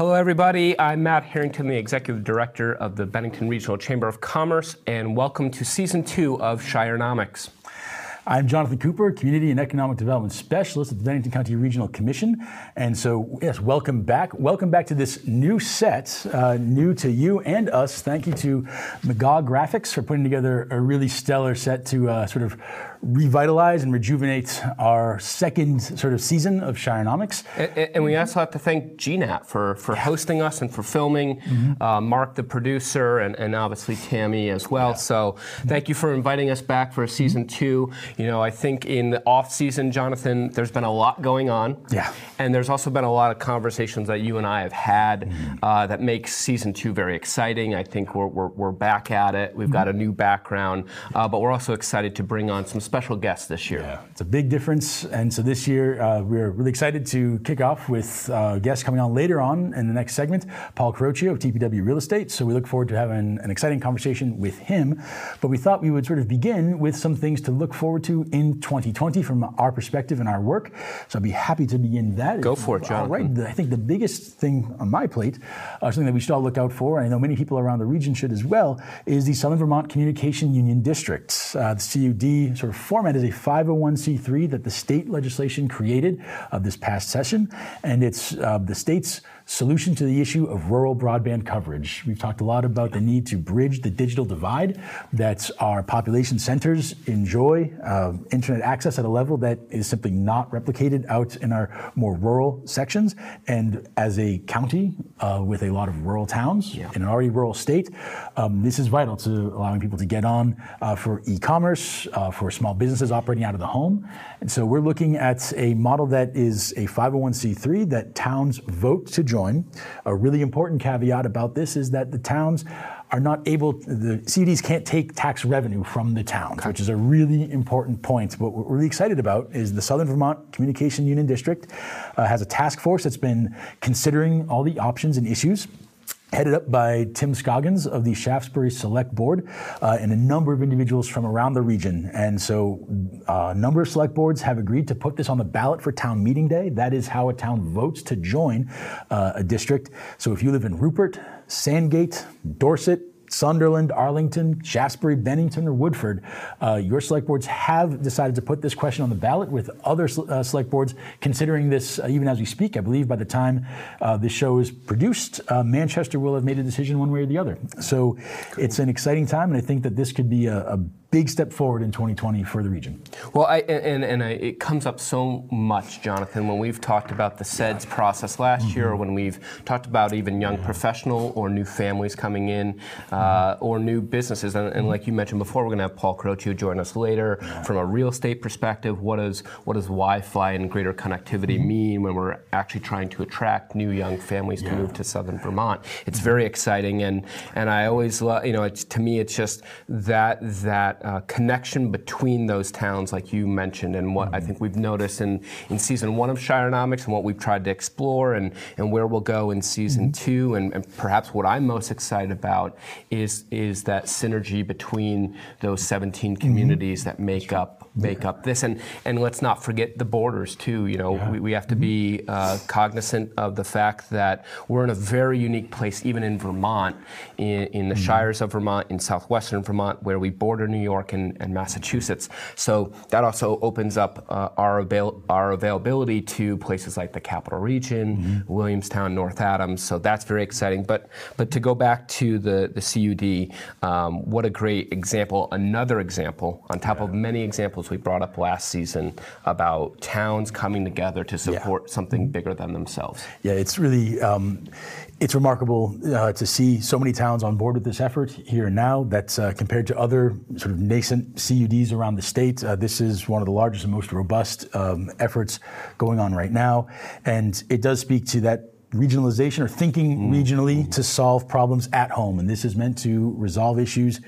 Hello, everybody. I'm Matt Harrington, the Executive Director of the Bennington Regional Chamber of Commerce, and welcome to Season 2 of Shirenomics. I'm Jonathan Cooper, Community and Economic Development Specialist at the Bennington County Regional Commission. And so, yes, welcome back. Welcome back to this new set, uh, new to you and us. Thank you to McGaw Graphics for putting together a really stellar set to uh, sort of revitalize and rejuvenate our second sort of season of Shirenomics. And, and we also have to thank GNAT for, for hosting us and for filming, mm-hmm. uh, Mark, the producer, and, and obviously Tammy as well. Yeah. So thank you for inviting us back for season mm-hmm. two. You know, I think in the off season, Jonathan, there's been a lot going on. Yeah. And there's also been a lot of conversations that you and I have had mm-hmm. uh, that makes season two very exciting. I think we're, we're, we're back at it. We've got a new background, uh, but we're also excited to bring on some special guests this year. Yeah, it's a big difference. And so this year, uh, we're really excited to kick off with uh, guests coming on later on in the next segment, Paul Carocchio of TPW Real Estate. So we look forward to having an exciting conversation with him. But we thought we would sort of begin with some things to look forward to in 2020 from our perspective and our work. So I'd be happy to begin that. Go for it, John. All right. I think the biggest thing on my plate, uh, something that we should all look out for, and I know many people around the region should as well, is the Southern Vermont Communication Union District. Uh, the CUD sort of format is a 501c3 that the state legislation created of this past session, and it's uh, the state's solution to the issue of rural broadband coverage. We've talked a lot about the need to bridge the digital divide that our population centers enjoy uh, internet access at a level that is simply not replicated out in our more rural sections. And as a county uh, with a lot of rural towns yeah. in an already rural state, um, this is vital to allowing people to get on uh, for e-commerce, uh, for small businesses operating out of the home. And so we're looking at a model that is a 501c3 that towns vote to join A really important caveat about this is that the towns are not able, the CUDs can't take tax revenue from the towns, which is a really important point. But What we're really excited about is the Southern Vermont Communication Union District uh, has a task force that's been considering all the options and issues headed up by Tim Scoggins of the Shaftsbury Select Board uh, and a number of individuals from around the region. And so uh, a number of select boards have agreed to put this on the ballot for town meeting day. That is how a town votes to join uh, a district. So if you live in Rupert, Sandgate, Dorset, Sunderland, Arlington, Shaftsbury, Bennington, or Woodford, uh, your select boards have decided to put this question on the ballot with other uh, select boards considering this uh, even as we speak. I believe by the time uh, this show is produced, uh, Manchester will have made a decision one way or the other. So cool. it's an exciting time, and I think that this could be a, a big step forward in 2020 for the region. Well, I, and, and I, it comes up so much, Jonathan, when we've talked about the CEDS yeah. process last mm-hmm. year, or when we've talked about even young yeah. professional or new families coming in, uh, or new businesses. And, and, mm-hmm. like you mentioned before, we're going to have Paul Carocchio join us later. Yeah. From a real estate perspective, what does what does Wi-Fi and greater connectivity mm-hmm. mean when we're actually trying to attract new young families to move to Southern Vermont? It's mm-hmm. very exciting, and and I always love, you know, to me, it's just that that uh, connection between those towns, like you mentioned, and what mm-hmm. I think we've noticed in, in season one of Shirenomics and what we've tried to explore and, and where we'll go in season mm-hmm. two. And, and, perhaps what I'm most excited about is, is that synergy between those 17 mm-hmm. communities mm-hmm. that make up make up this. And and let's not forget the borders too. You know, yeah. we, we have to be uh, cognizant of the fact that we're in a very unique place, even in Vermont, in, in the mm-hmm. shires of Vermont, in southwestern Vermont, where we border New York and, and Massachusetts. So that also opens up uh, our avail- our availability to places like the Capital Region, mm-hmm. Williamstown, North Adams. So that's very exciting. But but to go back to the the CUD, um, what a great example! Another example on top yeah. of many examples examples we brought up last season about towns coming together to support yeah. something bigger than themselves. Yeah, it's really um, it's remarkable uh, to see so many towns on board with this effort here and now. That's uh, compared to other sort of nascent CUDs around the state. Uh, this is one of the largest and most robust um, efforts going on right now, and it does speak to that regionalization or thinking mm regionally mm to solve problems at home. And this is meant to resolve issues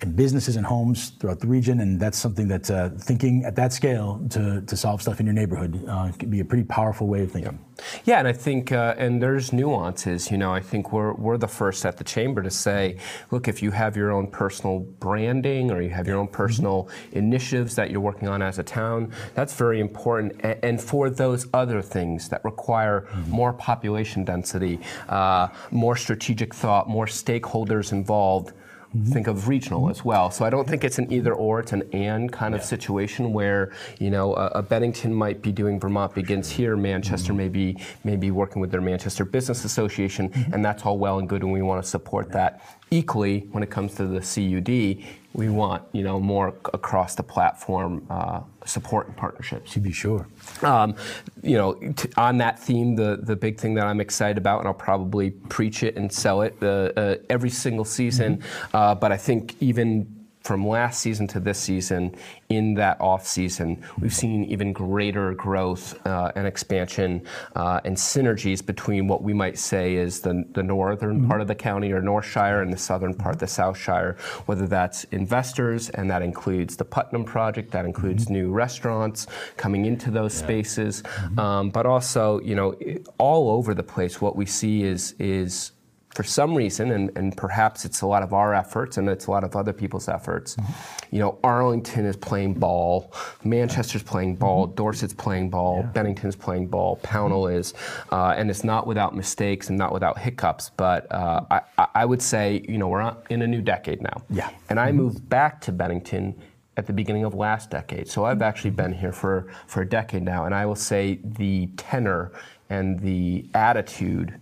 and businesses and homes throughout the region. And that's something that uh, thinking at that scale to, to solve stuff in your neighborhood uh, can be a pretty powerful way of thinking. Yeah, and I think, uh, and there's nuances. You know, I think we're, we're the first at the chamber to say, look, if you have your own personal branding or you have your own personal mm-hmm. initiatives that you're working on as a town, that's very important. And, and for those other things that require mm-hmm. more population density, uh, more strategic thought, more stakeholders involved, Mm-hmm. think of regional mm-hmm. as well. So I don't think it's an either or, it's an and kind of situation where, you know, a, a, Bennington might be doing Vermont Begins here, Manchester mm-hmm. may, be, may be working with their Manchester Business Association, mm-hmm. and that's all well and good, and we want to support that. Equally, when it comes to the CUD, we want you know more across the platform uh, support and partnerships. To be sure. Um, you know, t- on that theme, the the big thing that I'm excited about, and I'll probably preach it and sell it uh, uh, every single season. Mm-hmm. Uh, but I think even from last season to this season, in that off season, we've seen even greater growth uh, and expansion uh, and synergies between what we might say is the, the northern mm-hmm. part of the county or North Shire and the southern part, the South Shire, whether that's investors, and that includes the Putnam project, that includes mm-hmm. new restaurants coming into those yeah. spaces, mm-hmm. um, but also, you know, all over the place, what we see is, is for some reason, and, and perhaps it's a lot of our efforts and it's a lot of other people's efforts, mm-hmm. you know, Arlington is playing ball, Manchester's playing ball, mm-hmm. Dorset's playing ball, yeah. Bennington's playing ball, Pownal mm-hmm. is, uh, and it's not without mistakes and not without hiccups. But uh, I, I, would say, you know, we're in a new decade now. Yeah. And I mm-hmm. moved back to Bennington at the beginning of last decade. So I've actually been here for, for a decade now, and I will say the tenor and the attitude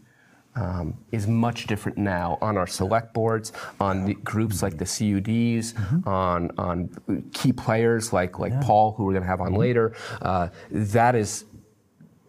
um, is much different now on our select boards, on the groups like the CUDs, mm-hmm. on on key players like like yeah. Paul, who we're going to have on mm-hmm. later. Uh, that is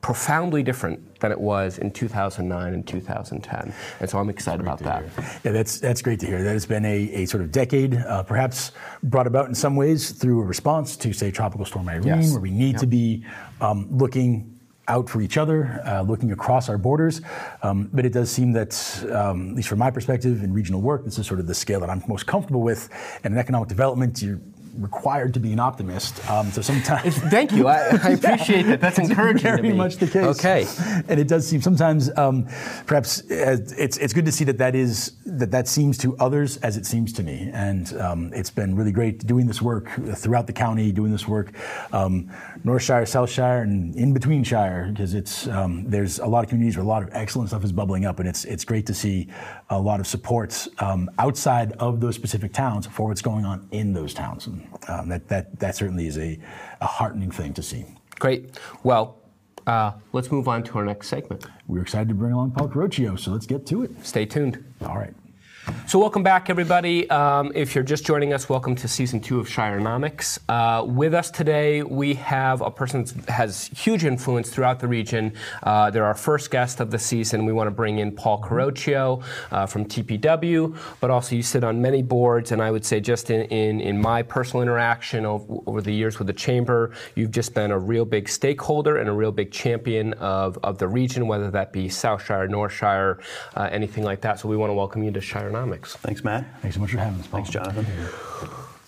profoundly different than it was in 2009 and 2010, and so I'm excited about that. Hear. Yeah, that's that's great to hear. That has been a, a sort of decade, uh, perhaps brought about in some ways through a response to say Tropical Storm Irene, yes. where we need yep. to be um, looking out for each other, uh, looking across our borders. Um, but it does seem that, um, at least from my perspective in regional work, this is sort of the scale that I'm most comfortable with. And in economic development, you're required to be an optimist. Um, so sometimes. Thank you. I, I appreciate yeah, that. That's encouraging. Very much the case. Okay. And it does seem sometimes, um, perhaps uh, it's it's good to see that that is that that seems to others as it seems to me, and um, it's been really great doing this work throughout the county, doing this work, um, North Shire, South Shire, and in between Shire, because it's um, there's a lot of communities where a lot of excellent stuff is bubbling up, and it's it's great to see a lot of supports um, outside of those specific towns for what's going on in those towns. And, um, that, that, that certainly is a, a heartening thing to see. Great. Well, uh, let's move on to our next segment. We're excited to bring along Paul Carocchio, so let's get to it. Stay tuned. All right. So, welcome back, everybody. Um, if you're just joining us, welcome to season two of Shirenomics. Uh, with us today, we have a person that has huge influence throughout the region. Uh, they're our first guest of the season. We want to bring in Paul Carocchio uh, from TPW, but also you sit on many boards, and I would say, just in, in, in my personal interaction over, over, the years with the Chamber, you've just been a real big stakeholder and a real big champion of, of the region, whether that be South Shire, North Shire, uh, anything like that. So, we want to welcome you to Shire Thanks, Matt. Thanks so much for having us, Paul. Thanks, Jonathan.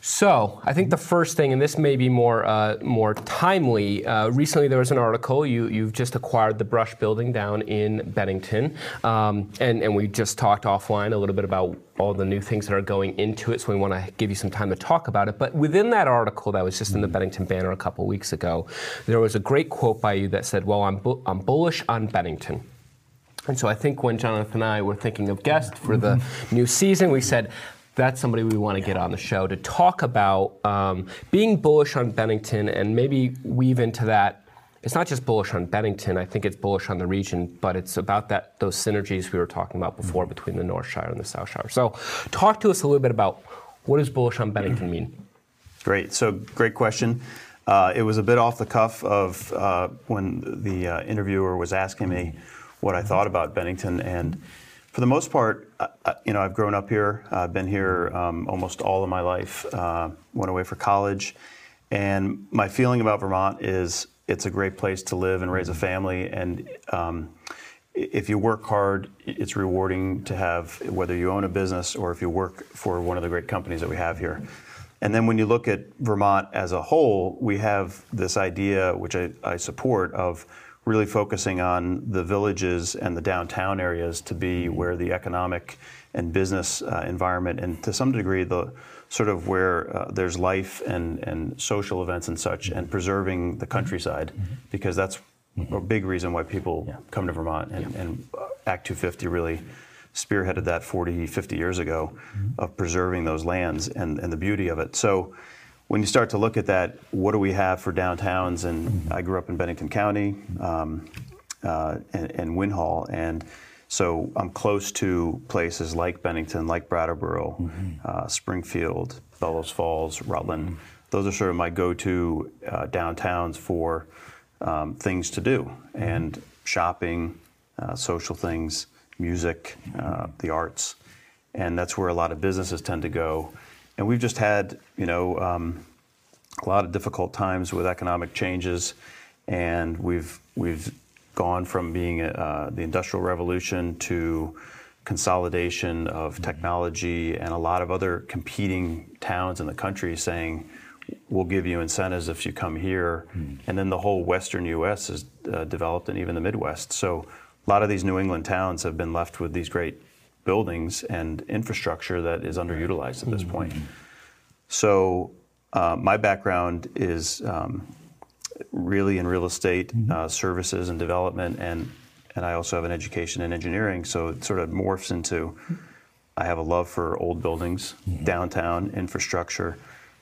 So, I think the first thing, and this may be more uh, more timely. Uh, recently, there was an article. You you've just acquired the Brush Building down in Bennington, um, and and we just talked offline a little bit about all the new things that are going into it. So we want to give you some time to talk about it. But within that article that was just in the Bennington Banner a couple weeks ago, there was a great quote by you that said, "Well, I'm bu- I'm bullish on Bennington." And so I think when Jonathan and I were thinking of guests for the new season, we said, that's somebody we want to get on the show to talk about um, being bullish on Bennington and maybe weave into that. It's not just bullish on Bennington. I think it's bullish on the region, but it's about that those synergies we were talking about before mm-hmm. between the North Shire and the South Shire. So, talk to us a little bit about what does bullish on Bennington mean. Great. So, great question. Uh, it was a bit off the cuff of uh, when the uh, interviewer was asking me what I thought about Bennington. And for the most part, you know, I've grown up here. I've been here um, almost all of my life. Uh, went away for college, and my feeling about Vermont is it's a great place to live and raise a family. And um, if you work hard, it's rewarding to have whether you own a business or if you work for one of the great companies that we have here. And then when you look at Vermont as a whole, we have this idea, which I, I support, of really focusing on the villages and the downtown areas to be where the economic and business uh, environment, and to some degree, the sort of where uh, there's life and, and social events and such, and preserving the countryside, mm-hmm. because that's a big reason why people yeah. come to Vermont. And, yeah. and, Act 250 really spearheaded that 40, 50 years ago mm-hmm. of preserving those lands and, and the beauty of it. So when you start to look at that, what do we have for downtowns? And. I grew up in Bennington County um, uh, and, and Winhall, and so I'm close to places like Bennington, like Brattleboro, mm-hmm. uh, Springfield, Bellows Falls, Rutland. Mm-hmm. Those are sort of my go-to uh, downtowns for um, things to do mm-hmm. and shopping, uh, social things, music, uh, the arts, and that's where a lot of businesses tend to go. And we've just had, you know, um, a lot of difficult times with economic changes, and we've we've gone from being uh, the industrial revolution to consolidation of mm-hmm. technology and a lot of other competing towns in the country saying we'll give you incentives if you come here mm. and then the whole western us is uh, developed and even the midwest so a lot of these new england towns have been left with these great buildings and infrastructure that is underutilized at this mm-hmm. point so uh, my background is um, really in real estate mm-hmm. uh, services and development, and and I also have an education in engineering. So it sort of morphs into I have a love for old buildings, mm-hmm. downtown infrastructure,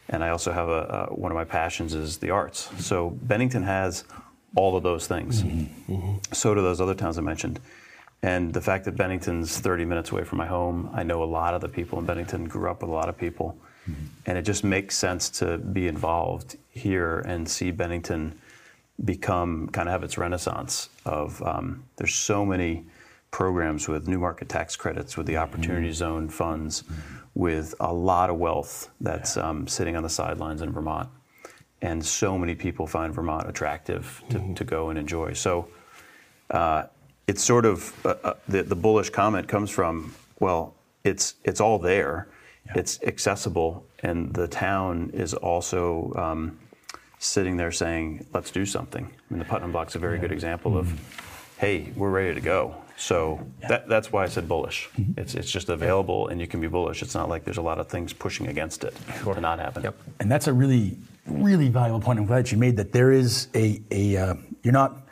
and I also have a, one of my passions is the arts. So Bennington has all of those things. Mm-hmm. mm-hmm. So do those other towns I mentioned. And the fact that Bennington's 30 minutes away from my home, I know a lot of the people in Bennington, grew up with a lot of people. Mm-hmm. And it just makes sense to be involved here and see Bennington become kind of have its renaissance of um, there's so many programs with new market tax credits with the opportunity mm-hmm. zone funds mm-hmm. with a lot of wealth that's yeah. um, sitting on the sidelines in vermont and so many people find vermont attractive to, mm-hmm. to go and enjoy so uh, it's sort of uh, uh, the, the bullish comment comes from well it's it's all there yeah. It's accessible, and the town is also um, sitting there saying, "Let's do something." I mean, the Putnam Block's a very yeah. good example mm-hmm. of, "Hey, we're ready to go." So yeah. that, that's why I said bullish. Mm-hmm. It's, it's just available, and you can be bullish. It's not like there's a lot of things pushing against it sure. to not happen. Yep. And that's a really, really valuable point. I'm glad you made that. There is a, a uh, you're not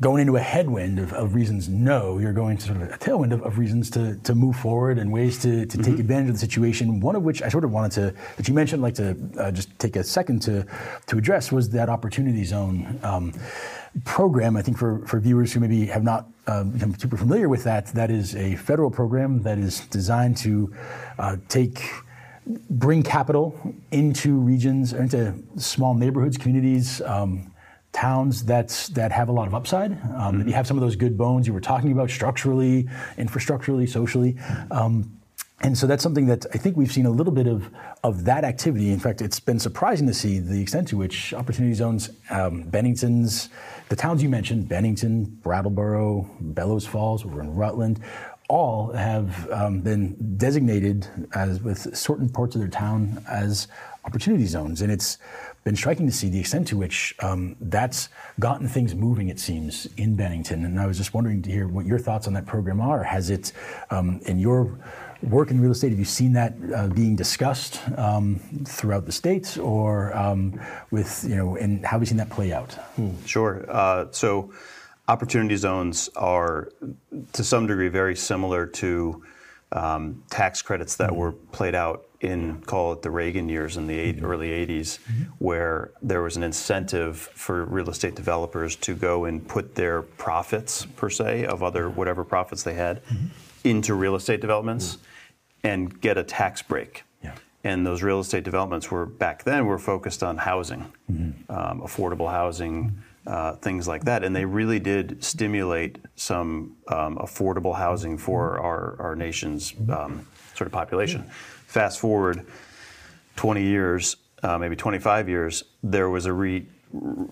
going into a headwind of, of, reasons no, you're going to sort of a tailwind of, of reasons to, to move forward and ways to, to mm-hmm. take advantage of the situation. One of which I sort of wanted to, that you mentioned, like to uh, just take a second to, to address was that opportunity zone um, program. I think for, for viewers who maybe have not um, become super familiar with that, that is a federal program that is designed to uh, take bring capital into regions, into small neighborhoods, communities, um, towns that's, that have a lot of upside. Um, mm-hmm. You have some of those good bones you were talking about structurally, infrastructurally, socially. Um, and so that's something that I think we've seen a little bit of, of that activity. In fact, it's been surprising to see the extent to which opportunity zones, um, Bennington's, the towns you mentioned, Bennington, Brattleboro, Bellows Falls, over in Rutland, all have um, been designated as with certain parts of their town as opportunity zones. And it's been striking to see the extent to which um, that's gotten things moving, it seems, in Bennington. And I was just wondering to hear what your thoughts on that program are. Has it, um, in your work in real estate, have you seen that uh, being discussed um, throughout the states or um, with, you know, and how have you seen that play out? Hmm. Sure. Uh, so, opportunity zones are to some degree very similar to um, tax credits that mm-hmm. were played out in call it the Reagan years in the eight, mm-hmm. early 80s, mm-hmm. where there was an incentive for real estate developers to go and put their profits per se of other whatever profits they had into real estate developments mm-hmm. and get a tax break. Yeah. And those real estate developments were back then were focused on housing, um, affordable housing. Mm-hmm. Uh, things like that. And they really did stimulate some um, affordable housing for our, our nation's um, sort of population. Fast forward 20 years, uh, maybe 25 years, there was a re-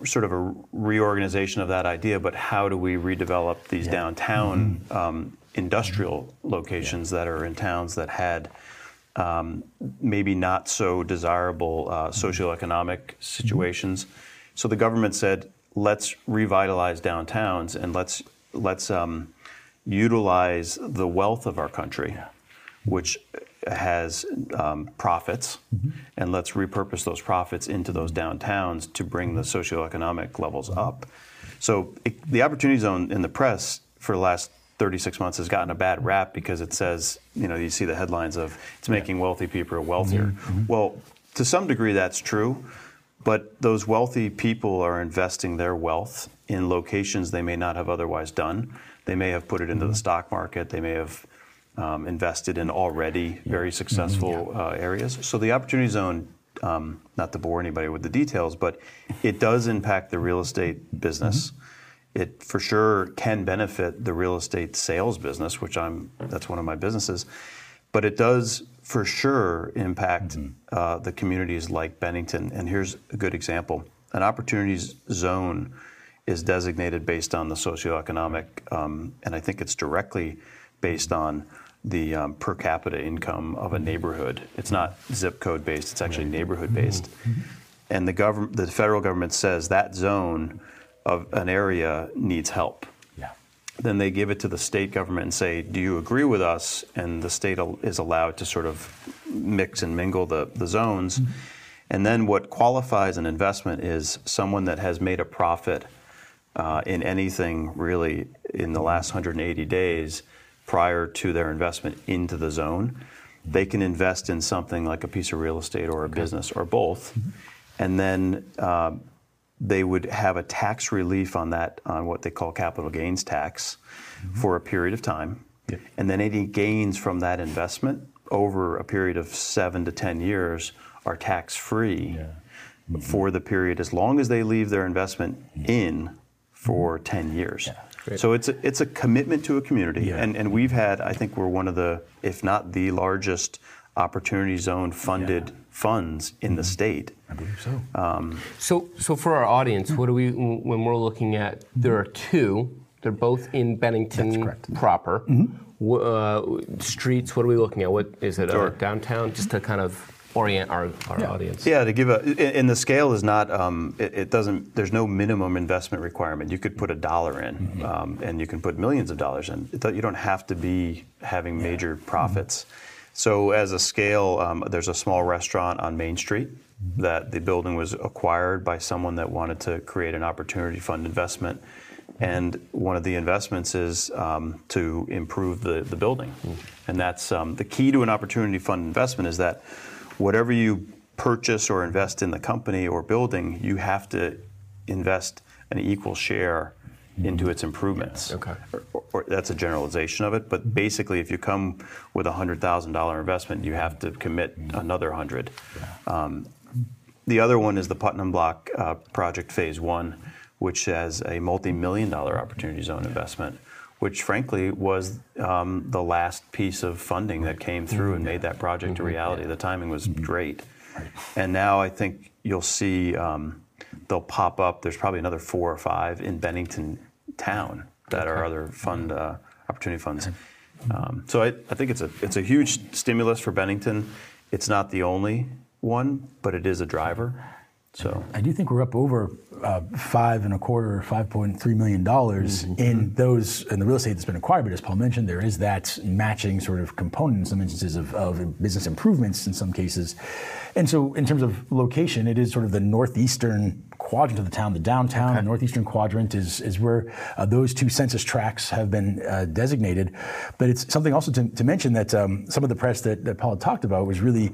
sort of a reorganization of that idea, but how do we redevelop these downtown um, industrial locations that are in towns that had um, maybe not so desirable uh, socioeconomic situations? So the government said, let's revitalize downtowns and let's let's um, utilize the wealth of our country, which has um, profits, and let's repurpose those profits into those downtowns to bring the socioeconomic levels up. So it, the opportunity zone in the press for the last 36 months has gotten a bad rap because it says, you know, you see the headlines of it's making wealthy people wealthier. Well, to some degree that's true, but those wealthy people are investing their wealth in locations they may not have otherwise done. They may have put it into the stock market. They may have um, invested in already very successful uh, areas. So the opportunity zone, um, not to bore anybody with the details, but it does impact the real estate business. It for sure can benefit the real estate sales business, which I'm that's one of my businesses. But it does for sure impact uh, the communities like Bennington. And here's a good example: an opportunities zone is designated based on the socioeconomic, um, and I think it's directly based on the um, per capita income of a neighborhood. It's not zip code based; it's actually neighborhood based. And the government, the federal government says that zone of an area needs help. Then they give it to the state government and say, "Do you agree with us?" And the state is allowed to sort of mix and mingle the, the zones. And then what qualifies an investment is someone that has made a profit uh, in anything really in the last 180 days prior to their investment into the zone. They can invest in something like a piece of real estate or a business or both, and then um, they would have a tax relief on that on what they call capital gains tax mm-hmm. for a period of time, Yep. and then any gains from that investment over a period of seven to ten years are tax free mm-hmm. for the period as long as they leave their investment mm-hmm. in for 10 years. Great. So it's a, it's a commitment to a community, Yeah. and, and we've had, I think we're one of the, if not the largest opportunity zone funded funds in the state. I believe so. So, so for our audience, what do we when we're looking at? There are two. They're both in Bennington That's correct. proper. Uh, streets. What are we looking at? What is it? Sure. Uh, downtown, just to kind of orient our, our audience. Yeah, to give a, and the scale is not, um, it, it doesn't, there's no minimum investment requirement. You could put a dollar in, um, and you can put millions of dollars in. You don't have to be having major profits. So, as a scale, um, there's a small restaurant on Main Street that the building was acquired by someone that wanted to create an opportunity fund investment. And one of the investments is um, to improve the, the building. And that's um, the key to an opportunity fund investment is that whatever you purchase or invest in the company or building, you have to invest an equal share into its improvements. Okay. Or, or, or that's a generalization of it, but basically, if you come with a hundred thousand dollar investment, you have to commit another hundred. Um, the other one is the Putnam Block uh, Project Phase One, which has a multi-million dollar opportunity zone investment, which frankly was um, the last piece of funding that came through and made that project a reality. The timing was great, and now I think you'll see um, they'll pop up. There's probably another four or five in Bennington town that are other fund uh, opportunity funds. Um, so I, I think it's a it's a huge stimulus for Bennington. It's not the only one, but it is a driver. So I do think we're up over uh, five and a quarter, five point three million dollars in those in the real estate that's been acquired. But as Paul mentioned, there is that matching sort of component in some instances of, of business improvements in some cases. And so, in terms of location, it is sort of the northeastern quadrant of the town. The downtown, the northeastern quadrant, is is where uh, those two census tracts have been uh, designated. But it's something also to, to mention that um, some of the press that, that Paul had talked about was really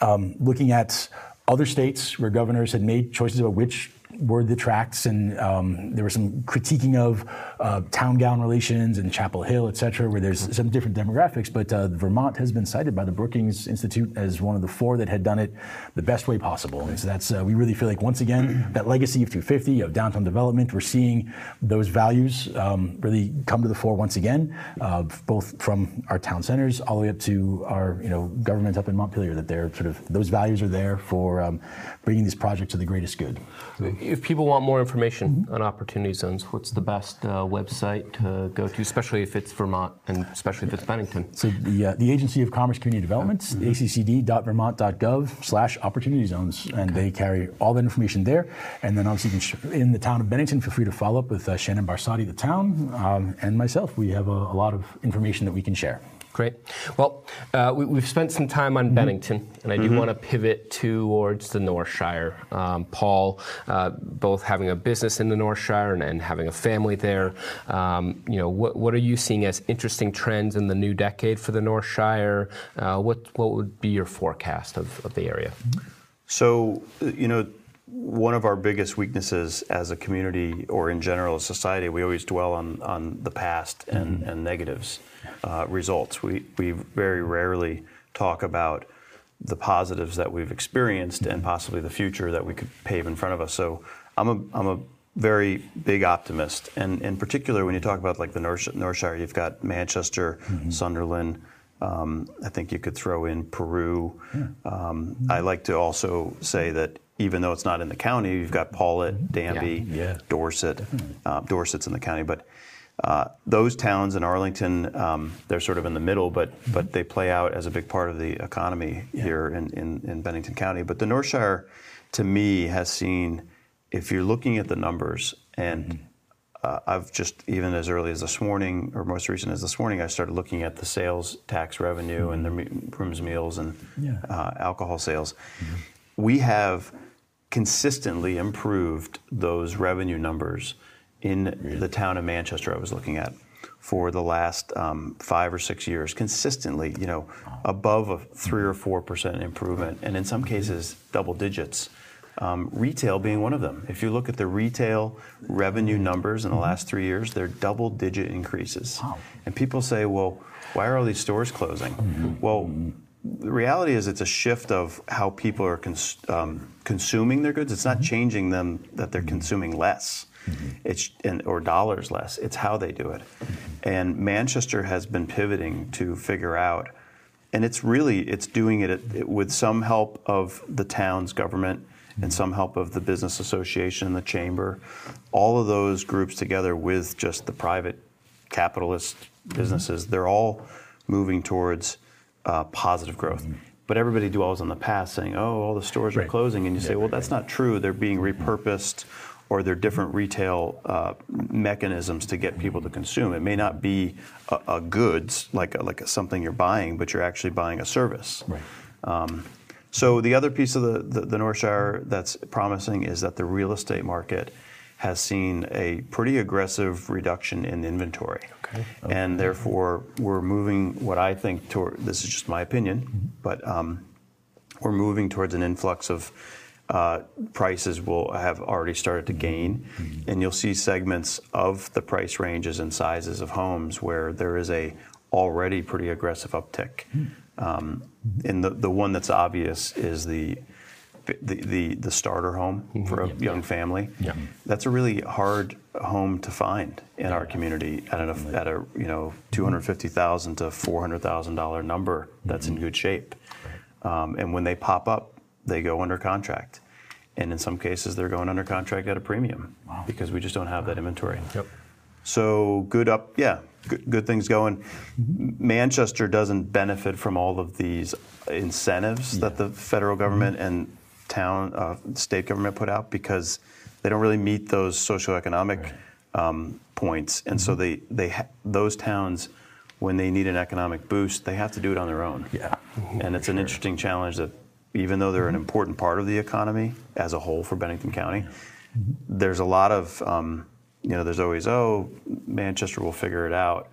um, looking at other states where governors had made choices about which were the tracts, and um, there was some critiquing of uh, town gown relations and Chapel Hill, et cetera, where there's some different demographics. But uh, Vermont has been cited by the Brookings Institute as one of the four that had done it the best way possible. And so that's, uh, we really feel like, once again, that legacy of 250, of downtown development, we're seeing those values um, really come to the fore once again, uh, both from our town centers all the way up to our you know, government up in Montpelier, that they're sort of, those values are there for um, bringing these projects to the greatest good. if people want more information Mm-hmm. on opportunity zones, what's the best uh, website to go to, especially if it's Vermont and especially if it's Bennington? So the, uh, the Agency of Commerce Community Development, accd.vermont.gov slash opportunity zones, and they carry all that information there. And then obviously sh- in the town of Bennington, feel free to follow up with uh, Shannon Barsotti, the town, um, and myself. We have a, a lot of information that we can share. Great. Well, uh, we, we've spent some time on Bennington, and I do want to pivot towards the North Shire. Um, Paul, uh, both having a business in the North Shire and, and having a family there, um, you know, what, what are you seeing as interesting trends in the new decade for the North Shire? Uh, what, what would be your forecast of, of the area? So, uh, you know, one of our biggest weaknesses as a community or in general as society, we always dwell on, on the past and, and negatives results. We, we very rarely talk about the positives that we've experienced and possibly the future that we could pave in front of us. So I'm a, I'm a very big optimist. And in particular, when you talk about like the North, North Shire, you've got Manchester, Sunderland, um, I think you could throw in Peru. Um, I like to also say that even though it's not in the county, you've got Pawlet, Danby, Yeah. Dorset. Uh, Dorset's in the county, but uh, those towns in Arlington, um, they're sort of in the middle, but but they play out as a big part of the economy here in, in, in Bennington County. But the North Shire, to me, has seen, if you're looking at the numbers, and uh, I've just even as early as this morning, or most recent as this morning, I started looking at the sales tax revenue and the rooms, meals, and Yeah. uh, alcohol sales. We have consistently improved those revenue numbers in the town of Manchester. I was looking at for the last um, five or six years, consistently, you know, above a three or mm-hmm. four percent improvement, and in some cases, double digits. Um, retail being one of them. If you look at the retail revenue mm-hmm. numbers in the mm-hmm. last three years, they're double digit increases. Wow. And people say, well, why are all these stores closing? Well, the reality is it's a shift of how people are cons- um, consuming their goods. It's not changing them that they're consuming less. Mm-hmm. It's and, or dollars less. It's how they do it. Mm-hmm. And Manchester has been pivoting to figure out, and it's really it's doing it, it with some help of the town's government and mm-hmm. some help of the business association and the chamber. All of those groups together with just the private capitalist businesses, they're all moving towards uh, positive growth. But everybody dwells on the past, saying, "Oh, all the stores are Right. closing," and you say, "Well, that's not true. They're being repurposed." Or they're different retail uh, mechanisms to get people to consume. It may not be a, a goods like a, like a, something you're buying, but you're actually buying a service. Right. Um, so the other piece of the, the, the North Shire that's promising is that the real estate market has seen a pretty aggressive reduction in inventory. Okay. And therefore, we're moving what I think toward, this is just my opinion, Mm-hmm. but um, we're moving towards an influx of uh, prices will have already started to gain. Mm-hmm. And you'll see segments of the price ranges and sizes of homes where there is a already pretty aggressive uptick. Hmm. Um, and the, the one that's obvious is the the, the, the starter home for a young family. Yeah. That's a really hard home to find in our community at, an, at a you know two hundred fifty thousand to four hundred thousand dollar number that's in good shape. Um, and when they pop up, they go under contract. And in some cases, they're going under contract at a premium because we just don't have that inventory. Yep. So good up, yeah, good, good things going. Manchester doesn't benefit from all of these incentives that the federal government and town, uh, state government put out because they don't really meet those socioeconomic um, points, and so they they ha- those towns. When they need an economic boost, they have to do it on their own. Yeah. And it's an interesting challenge that even though they're an important part of the economy as a whole for Bennington County, there's a lot of, um, you know, there's always, oh, Manchester will figure it out.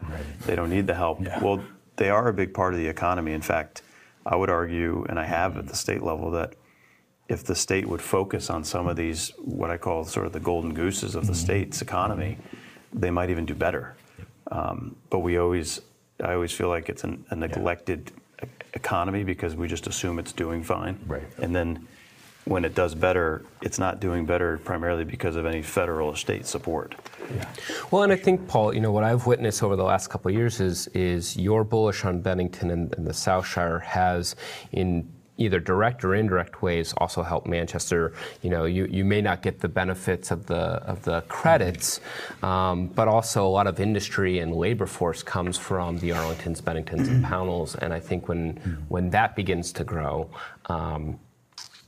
They don't need the help. Yeah. Well, they are a big part of the economy. In fact, I would argue, and I have at the state level, that if the state would focus on some of these, what I call sort of the golden gooses of the state's economy, they might even do better. Um, but we always, I always feel like it's an, a neglected e- economy because we just assume it's doing fine. Right. And then when it does better, it's not doing better primarily because of any federal or state support. Well, and I think, Paul, you know, what I've witnessed over the last couple of years is is you're bullish on Bennington and, and the South Shire has in either direct or indirect ways also help Manchester. You know, you, you may not get the benefits of the of the credits, um, but also a lot of industry and labor force comes from the Arlingtons, Benningtons, and Pownals. And I think when when that begins to grow, um,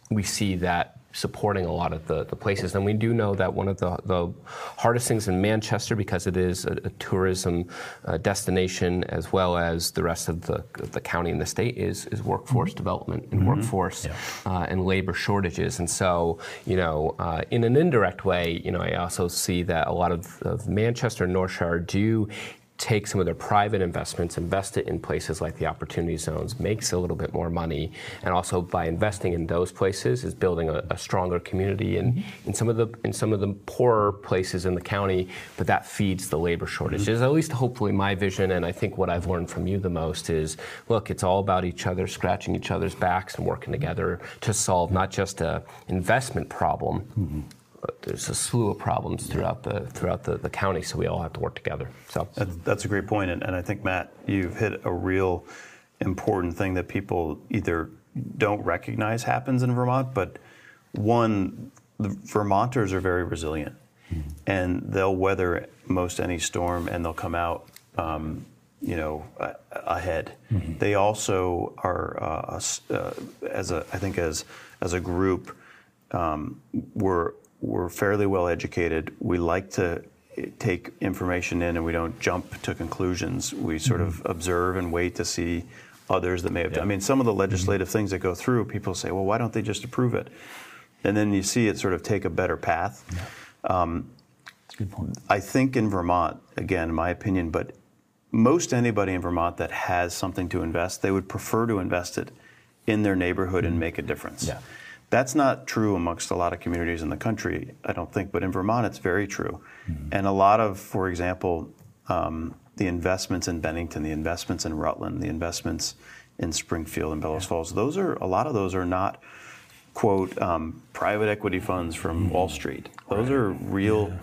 we see that supporting a lot of the, the places. And we do know that one of the, the hardest things in Manchester, because it is a, a tourism uh, destination as well as the rest of the, the county and the state, is, is workforce mm-hmm. development and mm-hmm. workforce yeah. uh, and labor shortages. And so, you know, uh, in an indirect way, you know, I also see that a lot of, of Manchester and North Shire do take some of their private investments, invest it in places like the opportunity zones, makes a little bit more money, and also by investing in those places is building a, a stronger community in, mm-hmm. in some of the in some of the poorer places in the county, but that feeds the labor shortage. Mm-hmm. At least hopefully my vision, and I think what I've learned from you the most is look, it's all about each other, scratching each other's backs and working together to solve not just a investment problem. Mm-hmm there's a slew of problems throughout the throughout the, the county, so we all have to work together. So that's, that's a great point, and, and I think Matt, you've hit a real important thing that people either don't recognize happens in Vermont, but one, the Vermonters are very resilient, and they'll weather most any storm, and they'll come out. Um, you know, ahead. Mm-hmm. They also are, uh, uh, as a, I think, as as a group, um, we're we're fairly well educated. We like to take information in and we don't jump to conclusions. We sort mm-hmm. of observe and wait to see others that may have yeah. done. I mean, some of the mm-hmm. legislative mm-hmm. things that go through, people say, well, why don't they just approve it? And then you see it sort of take a better path. Yeah. Um, That's a good point. I think in Vermont, again, my opinion, but most anybody in Vermont that has something to invest, they would prefer to invest it in their neighborhood mm-hmm. and make a difference. Yeah. That's not true amongst a lot of communities in the country, I don't think, but in Vermont it's very true. Mm-hmm. And a lot of, for example, um, the investments in Bennington, the investments in Rutland, the investments in Springfield and Bellows yeah. Falls, those are a lot of those are not quote um, private equity funds from mm-hmm. Wall Street. Those right. are real yeah.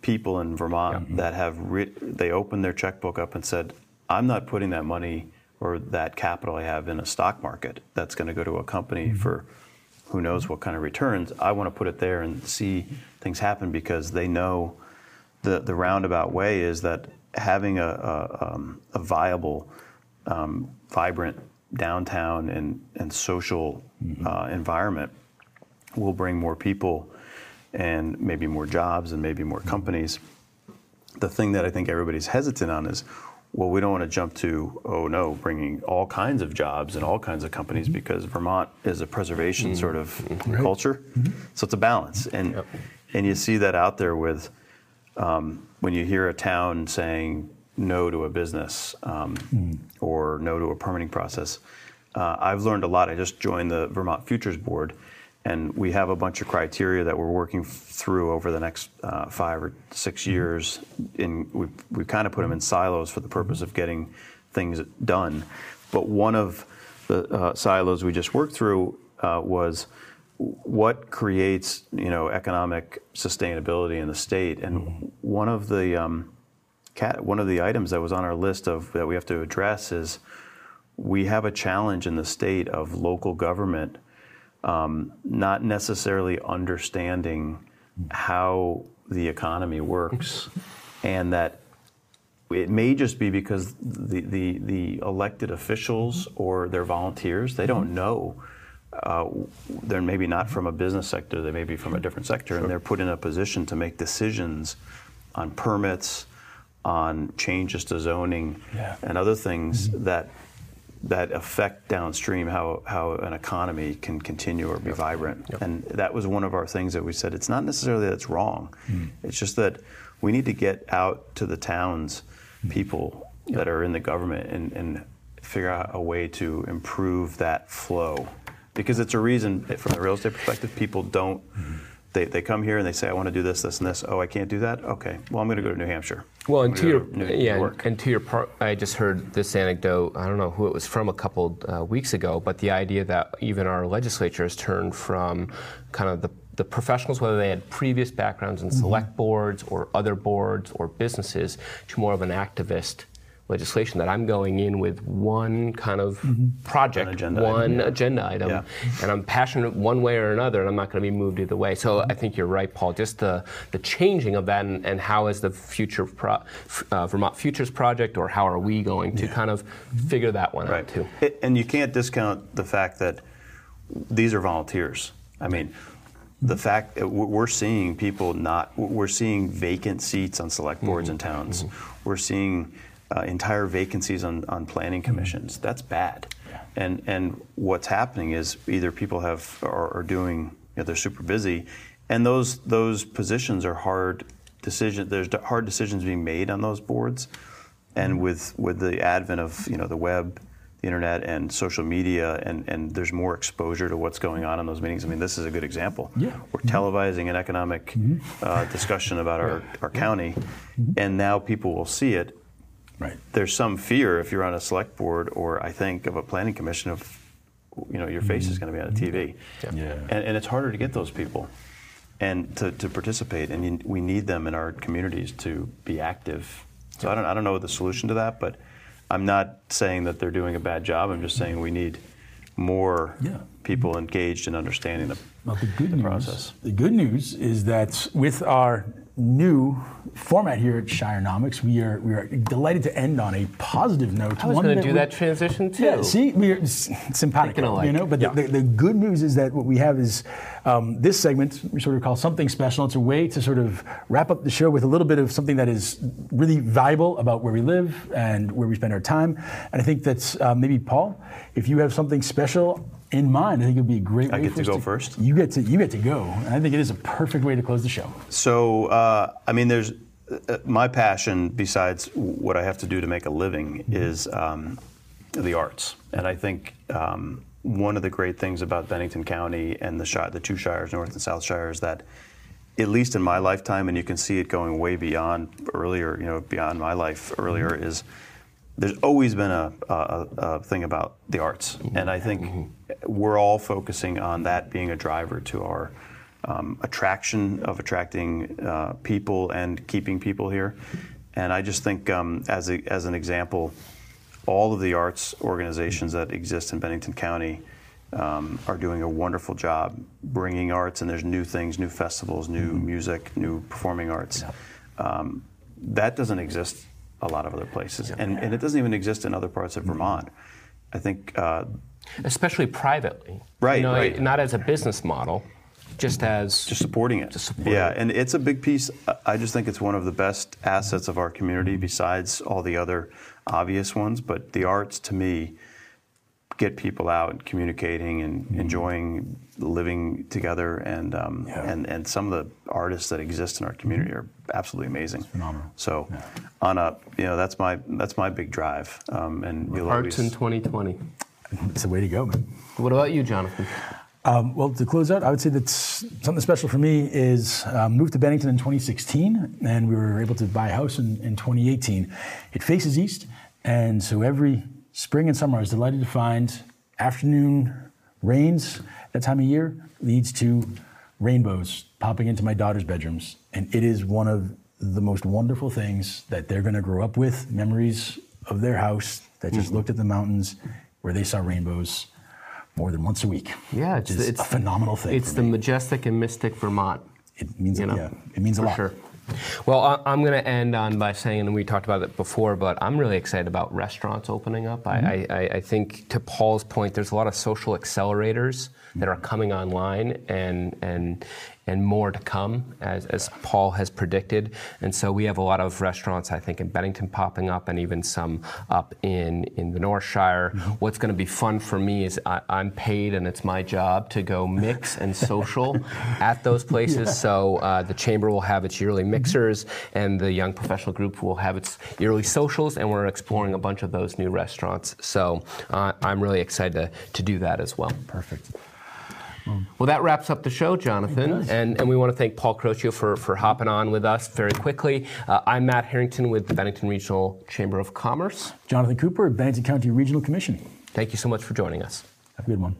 people in Vermont yeah. that have re- they opened their checkbook up and said, "I'm not putting that money or that capital I have in a stock market. That's going to go to a company mm-hmm. for." Who knows what kind of returns. I want to put it there and see things happen because they know the, the roundabout way is that having a, a, um, a viable, um, vibrant downtown and, and social mm-hmm. uh, environment will bring more people and maybe more jobs and maybe more companies. The thing that I think everybody's hesitant on is well, we don't want to jump to, oh no, bringing all kinds of jobs and all kinds of companies mm-hmm. because Vermont is a preservation mm-hmm. sort of mm-hmm. culture. Mm-hmm. So it's a balance. And, yep. and you see that out there with um, when you hear a town saying no to a business um, mm. or no to a permitting process. Uh, I've learned a lot. I just joined the Vermont Futures Board and we have a bunch of criteria that we're working through over the next uh, five or six mm-hmm. years. In we we kind of put them in silos for the purpose of getting things done. But one of the uh, silos we just worked through uh, was what creates you know economic sustainability in the state. And mm-hmm. one of the um, cat, one of the items that was on our list of that we have to address is we have a challenge in the state of local government um, not necessarily understanding how the economy works, and that it may just be because the, the, the elected officials or their volunteers they don't know. Uh, they're maybe not from a business sector; they may be from a different sector, sure. and they're put in a position to make decisions on permits, on changes to zoning, yeah. and other things mm-hmm. that that affect downstream how, how an economy can continue or be yep. vibrant. Yep. And that was one of our things that we said it's not necessarily that it's wrong, mm. it's just that we need to get out to the towns, mm. people yep. that are in the government, and, and figure out a way to improve that flow. Because it's a reason, from the real estate perspective, people don't. Mm they, they come here and they say, I want to do this, this, and this. Oh, I can't do that? Okay. Well, I'm going to go to New Hampshire. Well, and to your New, yeah, York. and to your part, I just heard this anecdote. I don't know who it was from a couple uh, weeks ago, but the idea that even our legislature has turned from kind of the the professionals, whether they had previous backgrounds in mm-hmm. select boards or other boards or businesses, to more of an activist legislation that I'm going in with one kind of mm-hmm. project, An agenda one item, agenda item, Yeah. and I'm passionate one way or another, and I'm not going to be moved either way. So I think you're right, Paul. Just the the changing of that, and, and how is the future pro, uh, Vermont Futures Project, or how are we going to kind of mm-hmm. figure that one out Right. too? It- and you can't discount the fact that these are volunteers. I mean, the mm-hmm. fact that we're we're seeing people not, we're seeing vacant seats on select boards in towns. We're seeing uh, entire vacancies on, on planning hmm. commissions. That's bad. And and what's happening is either people have are, are doing, you know, they're super busy, and those those positions are hard decision. There's hard decisions being made on those boards, and hmm. with with the advent of you know the web the internet and social media, and, and there's more exposure to what's going on in those meetings. I mean, this is a good example. Yeah. We're mm-hmm. televising an economic mm-hmm. uh, discussion about our, our county, mm-hmm. and now people will see it. Right. There's some fear if you're on a select board or I think of a planning commission of, you know, your face is mm-hmm. going to be on a TV. Mm-hmm. Yeah. And, and it's harder to get those people and to, to participate, and you, we need them in our communities to be active. So I don't, I don't know the solution to that, but I'm not saying that they're doing a bad job. I'm just saying we need more Yeah. people engaged in understanding the, Well, the good the news, process. The good news is that with our new format here at Shirenomics, we are we are delighted to end on a positive note. I was going to do we- that transition too. Yeah, see, we're s- simpatico, Thinking you know. But the, the, the good news is that what we have is um, this segment we sort of call something special. It's a way to sort of wrap up the show with a little bit of something that is really valuable about where we live and where we spend our time. And I think that's uh, maybe Paul, if you have something special in mind, I think it would be a great. I way get to go first? You get to you get to go, and I think it is a perfect way to close the show. So, uh, I mean, there's uh, my passion, besides what I have to do to make a living, is um, the arts. And I think um, one of the great things about Bennington County and the, shi the two shires, North and South Shire, is that at least in my lifetime, and you can see it going way beyond earlier, you know, beyond my life earlier, is there's always been a, a, a thing about the arts, and I think we're all focusing on that being a driver to our um, attraction of attracting uh, people and keeping people here. And I just think, um, as a, as an example, all of the arts organizations that exist in Bennington County um, are doing a wonderful job bringing arts, and there's new things, new festivals, new music, new performing arts. Um, that doesn't exist a lot of other places, and, and it doesn't even exist in other parts of Vermont. I think uh, especially privately. Right, You know, right. Not as a business model, just as just supporting it. Just supporting yeah, it. and it's a big piece. I- I just think it's one of the best assets of our community, besides all the other obvious ones. But the arts, to me, get people out and communicating and enjoying living together. And um, Yeah. and and some of the artists that exist in our community are absolutely amazing. phenomenal. So, on a you know that's my that's my big drive. Um, and you'll arts in 2020. It's the way to go, man. What about you, Jonathan? Um, well, to close out, I would say that something special for me is um, moved to Bennington in 2016, and we were able to buy a house in, in 2018. It faces east, and so every spring and summer, I was delighted to find afternoon rains that time of year leads to rainbows popping into my daughter's bedrooms, and it is one of the most wonderful things that they're going to grow up with. Memories of their house that just mm-hmm. looked at the mountains where they saw rainbows more than once a week. Yeah, which is a phenomenal thing. It's the majestic and mystic Vermont. It means you know, yeah, it means a lot. Sure. Well, I- I'm going to end on by saying, and we talked about it before, but I'm really excited about restaurants opening up. Mm-hmm. I, I, I think, to Paul's point, there's a lot of social accelerators that are coming online, and and and more to come, as, as Paul has predicted. And so we have a lot of restaurants, I think, in Bennington popping up, and even some up in in the North Shire. Mm-hmm. What's going to be fun for me is I, I'm paid, and it's my job to go mix and social at those places. So uh, the chamber will have its yearly mixers, and the young professional group will have its yearly socials, and we're exploring a bunch of those new restaurants. So uh, I'm really excited to, to do that as well. Perfect. Well, that wraps up the show, Jonathan. And, and we want to thank Paul Crocio for, for hopping on with us very quickly. Uh, I'm Matt Harrington with the Bennington Regional Chamber of Commerce. Jonathan Cooper, Bennington County Regional Commission. Thank you so much for joining us. Have a good one.